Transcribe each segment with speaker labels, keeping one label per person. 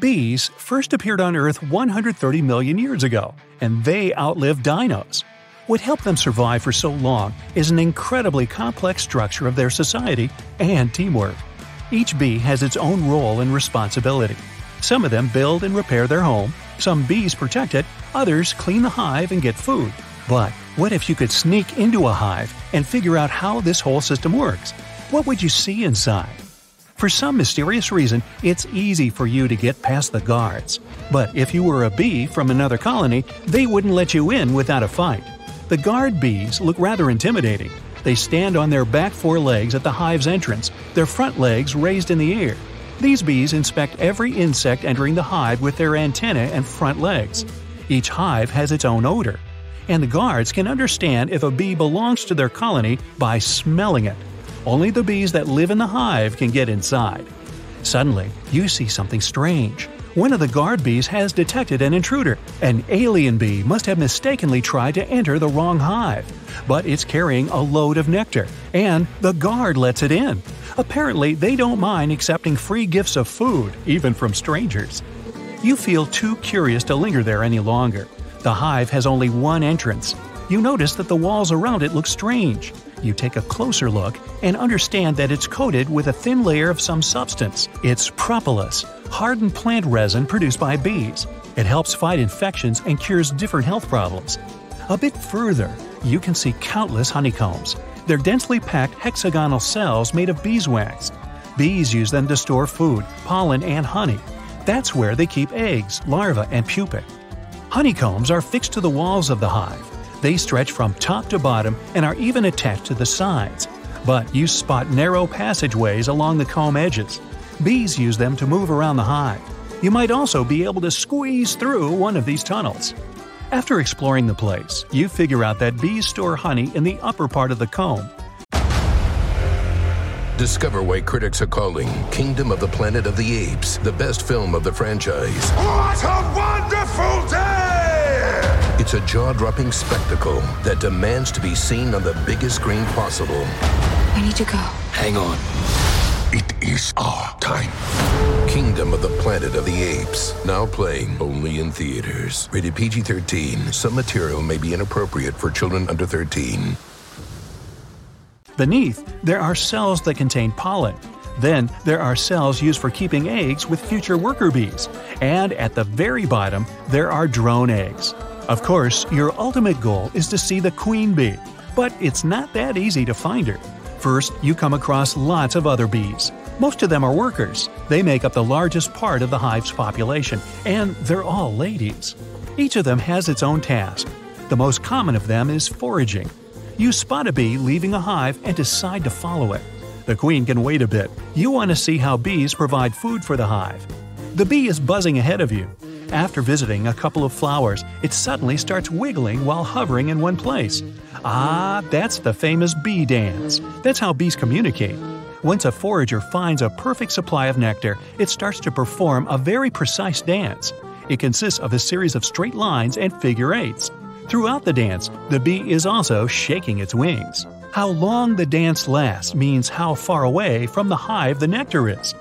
Speaker 1: Bees first appeared on Earth 130 million years ago, and they outlived dinos. What helped them survive for so long is an incredibly complex structure of their society and teamwork. Each bee has its own role and responsibility. Some of them build and repair their home, some bees protect it, others clean the hive and get food. But what if you could sneak into a hive and figure out how this whole system works? What would you see inside? For some mysterious reason, it's easy for you to get past the guards. But if you were a bee from another colony, they wouldn't let you in without a fight. The guard bees look rather intimidating. They stand on their back four legs at the hive's entrance, their front legs raised in the air. These bees inspect every insect entering the hive with their antennae and front legs. Each hive has its own odor, and the guards can understand if a bee belongs to their colony by smelling it. Only the bees that live in the hive can get inside. Suddenly, you see something strange. One of the guard bees has detected an intruder. An alien bee must have mistakenly tried to enter the wrong hive. But it's carrying a load of nectar, and the guard lets it in. Apparently, they don't mind accepting free gifts of food, even from strangers. You feel too curious to linger there any longer. The hive has only one entrance. You notice that the walls around it look strange. You take a closer look and understand that it's coated with a thin layer of some substance. It's propolis, hardened plant resin produced by bees. It helps fight infections and cures different health problems. A bit further, you can see countless honeycombs. They're densely packed hexagonal cells made of beeswax. Bees use them to store food, pollen, and honey. That's where they keep eggs, larvae, and pupae. Honeycombs are fixed to the walls of the hive. They stretch from top to bottom and are even attached to the sides. But you spot narrow passageways along the comb edges. Bees use them to move around the hive. You might also be able to squeeze through one of these tunnels. After exploring the place, you figure out that bees store honey in the upper part of the comb.
Speaker 2: Discover why critics are calling Kingdom of the Planet of the Apes the best film of the franchise.
Speaker 3: What a wonderful day!
Speaker 2: It's a jaw dropping spectacle that demands to be seen on the biggest screen possible.
Speaker 4: I need to go.
Speaker 2: Hang on.
Speaker 3: It is our time.
Speaker 2: Kingdom of the Planet of the Apes. Now playing only in theaters. Rated PG 13. Some material may be inappropriate for children under 13.
Speaker 1: Beneath, there are cells that contain pollen. Then, there are cells used for keeping eggs with future worker bees. And at the very bottom, there are drone eggs. Of course, your ultimate goal is to see the queen bee, but it's not that easy to find her. First, you come across lots of other bees. Most of them are workers. They make up the largest part of the hive's population, and they're all ladies. Each of them has its own task. The most common of them is foraging. You spot a bee leaving a hive and decide to follow it. The queen can wait a bit. You want to see how bees provide food for the hive. The bee is buzzing ahead of you. After visiting a couple of flowers, it suddenly starts wiggling while hovering in one place. Ah, that's the famous bee dance. That's how bees communicate. Once a forager finds a perfect supply of nectar, it starts to perform a very precise dance. It consists of a series of straight lines and figure eights. Throughout the dance, the bee is also shaking its wings. How long the dance lasts means how far away from the hive the nectar is.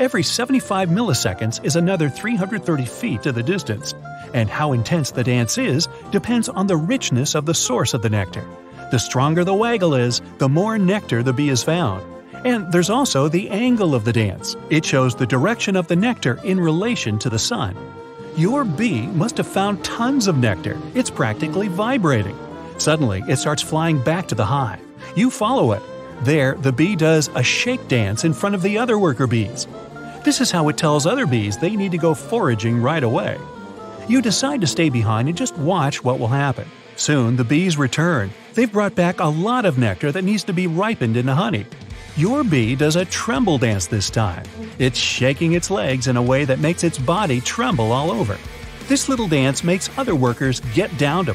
Speaker 1: Every 75 milliseconds is another 330 feet to the distance, and how intense the dance is depends on the richness of the source of the nectar. The stronger the waggle is, the more nectar the bee has found. And there's also the angle of the dance. It shows the direction of the nectar in relation to the sun. Your bee must have found tons of nectar. It's practically vibrating. Suddenly, it starts flying back to the hive. You follow it. There, the bee does a shake dance in front of the other worker bees. This is how it tells other bees they need to go foraging right away. You decide to stay behind and just watch what will happen. Soon, the bees return. They've brought back a lot of nectar that needs to be ripened into honey. Your bee does a tremble dance this time. It's shaking its legs in a way that makes its body tremble all over. This little dance makes other workers get down to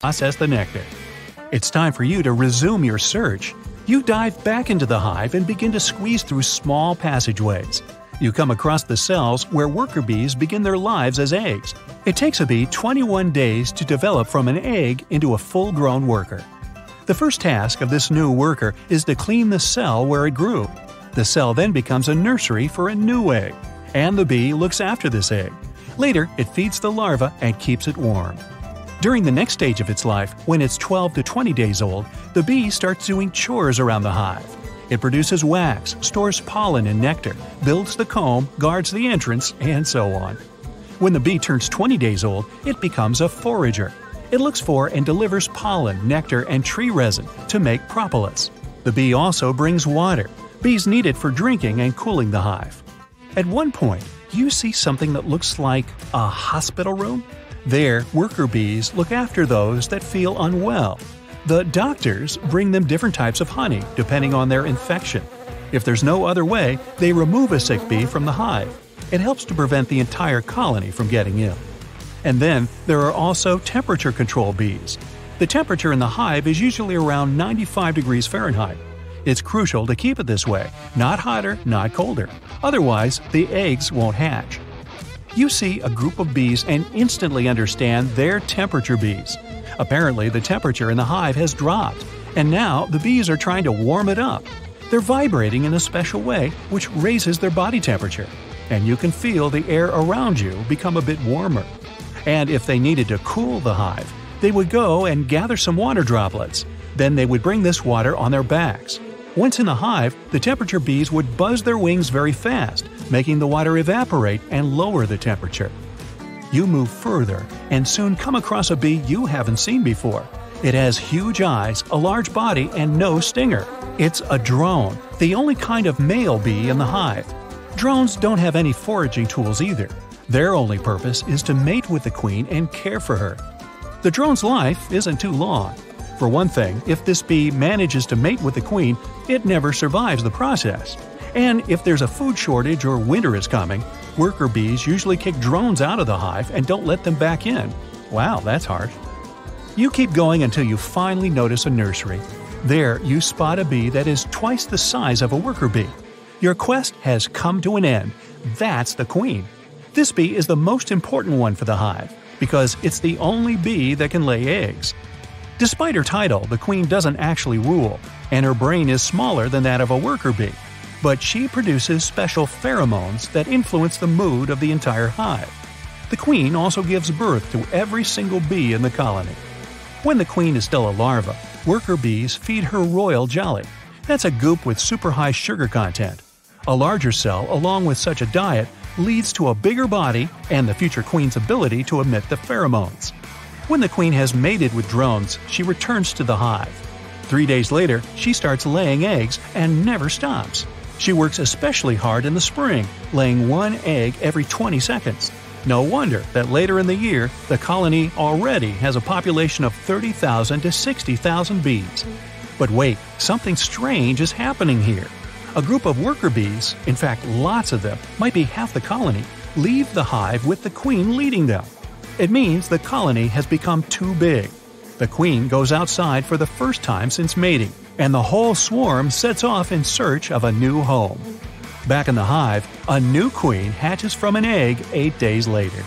Speaker 1: process the nectar. It's time for you to resume your search. You dive back into the hive and begin to squeeze through small passageways. You come across the cells where worker bees begin their lives as eggs. It takes a bee 21 days to develop from an egg into a full grown worker. The first task of this new worker is to clean the cell where it grew. The cell then becomes a nursery for a new egg, and the bee looks after this egg. Later, it feeds the larva and keeps it warm. During the next stage of its life, when it's 12 to 20 days old, the bee starts doing chores around the hive. It produces wax, stores pollen and nectar, builds the comb, guards the entrance, and so on. When the bee turns 20 days old, it becomes a forager. It looks for and delivers pollen, nectar, and tree resin to make propolis. The bee also brings water. Bees need it for drinking and cooling the hive. At one point, you see something that looks like a hospital room? There, worker bees look after those that feel unwell. The doctors bring them different types of honey depending on their infection. If there's no other way, they remove a sick bee from the hive. It helps to prevent the entire colony from getting ill. And then there are also temperature control bees. The temperature in the hive is usually around 95 degrees Fahrenheit. It's crucial to keep it this way, not hotter, not colder. Otherwise, the eggs won't hatch. You see a group of bees and instantly understand they're temperature bees. Apparently, the temperature in the hive has dropped, and now the bees are trying to warm it up. They're vibrating in a special way, which raises their body temperature, and you can feel the air around you become a bit warmer. And if they needed to cool the hive, they would go and gather some water droplets. Then they would bring this water on their backs. Once in the hive, the temperature bees would buzz their wings very fast, making the water evaporate and lower the temperature. You move further and soon come across a bee you haven't seen before. It has huge eyes, a large body, and no stinger. It's a drone, the only kind of male bee in the hive. Drones don't have any foraging tools either. Their only purpose is to mate with the queen and care for her. The drone's life isn't too long. For one thing, if this bee manages to mate with the queen, it never survives the process. And if there's a food shortage or winter is coming, worker bees usually kick drones out of the hive and don't let them back in. Wow, that's harsh. You keep going until you finally notice a nursery. There, you spot a bee that is twice the size of a worker bee. Your quest has come to an end. That's the queen. This bee is the most important one for the hive because it's the only bee that can lay eggs. Despite her title, the queen doesn't actually rule, and her brain is smaller than that of a worker bee. But she produces special pheromones that influence the mood of the entire hive. The queen also gives birth to every single bee in the colony. When the queen is still a larva, worker bees feed her royal jelly. That's a goop with super high sugar content. A larger cell, along with such a diet, leads to a bigger body and the future queen's ability to emit the pheromones. When the queen has mated with drones, she returns to the hive. Three days later, she starts laying eggs and never stops. She works especially hard in the spring, laying one egg every 20 seconds. No wonder that later in the year, the colony already has a population of 30,000 to 60,000 bees. But wait, something strange is happening here. A group of worker bees, in fact, lots of them, might be half the colony, leave the hive with the queen leading them. It means the colony has become too big. The queen goes outside for the first time since mating, and the whole swarm sets off in search of a new home. Back in the hive, a new queen hatches from an egg eight days later.